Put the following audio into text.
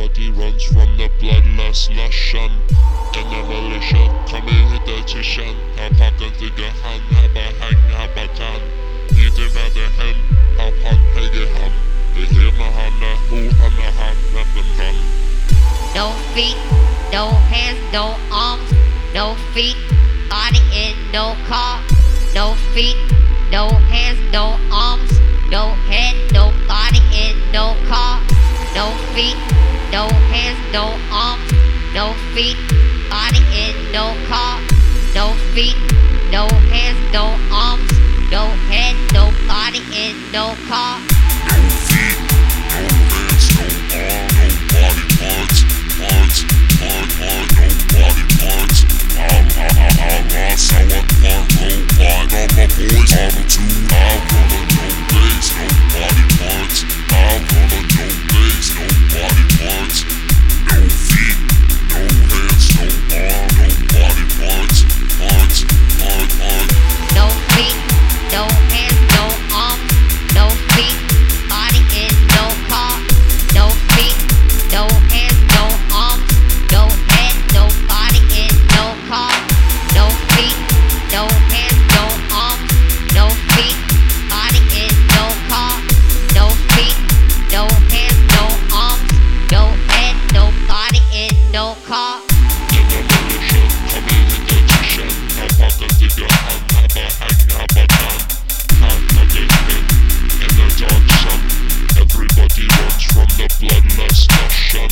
body runs from the bloodlust lushan. And the militia coming hit the tishan. Här packen stiger han, här bara häng, här bara kan. Inte väder hem, här pan häger han. Det hemma han är ho, han är han, vem han. No feet, no hands, no arms, no feet, body in no car. No feet, no hands, no arms, hands, no arms, no feet, body in no car. No feet, no hands, no arms, no head, no body in no car. No feet, no hands, no arm, no body Shut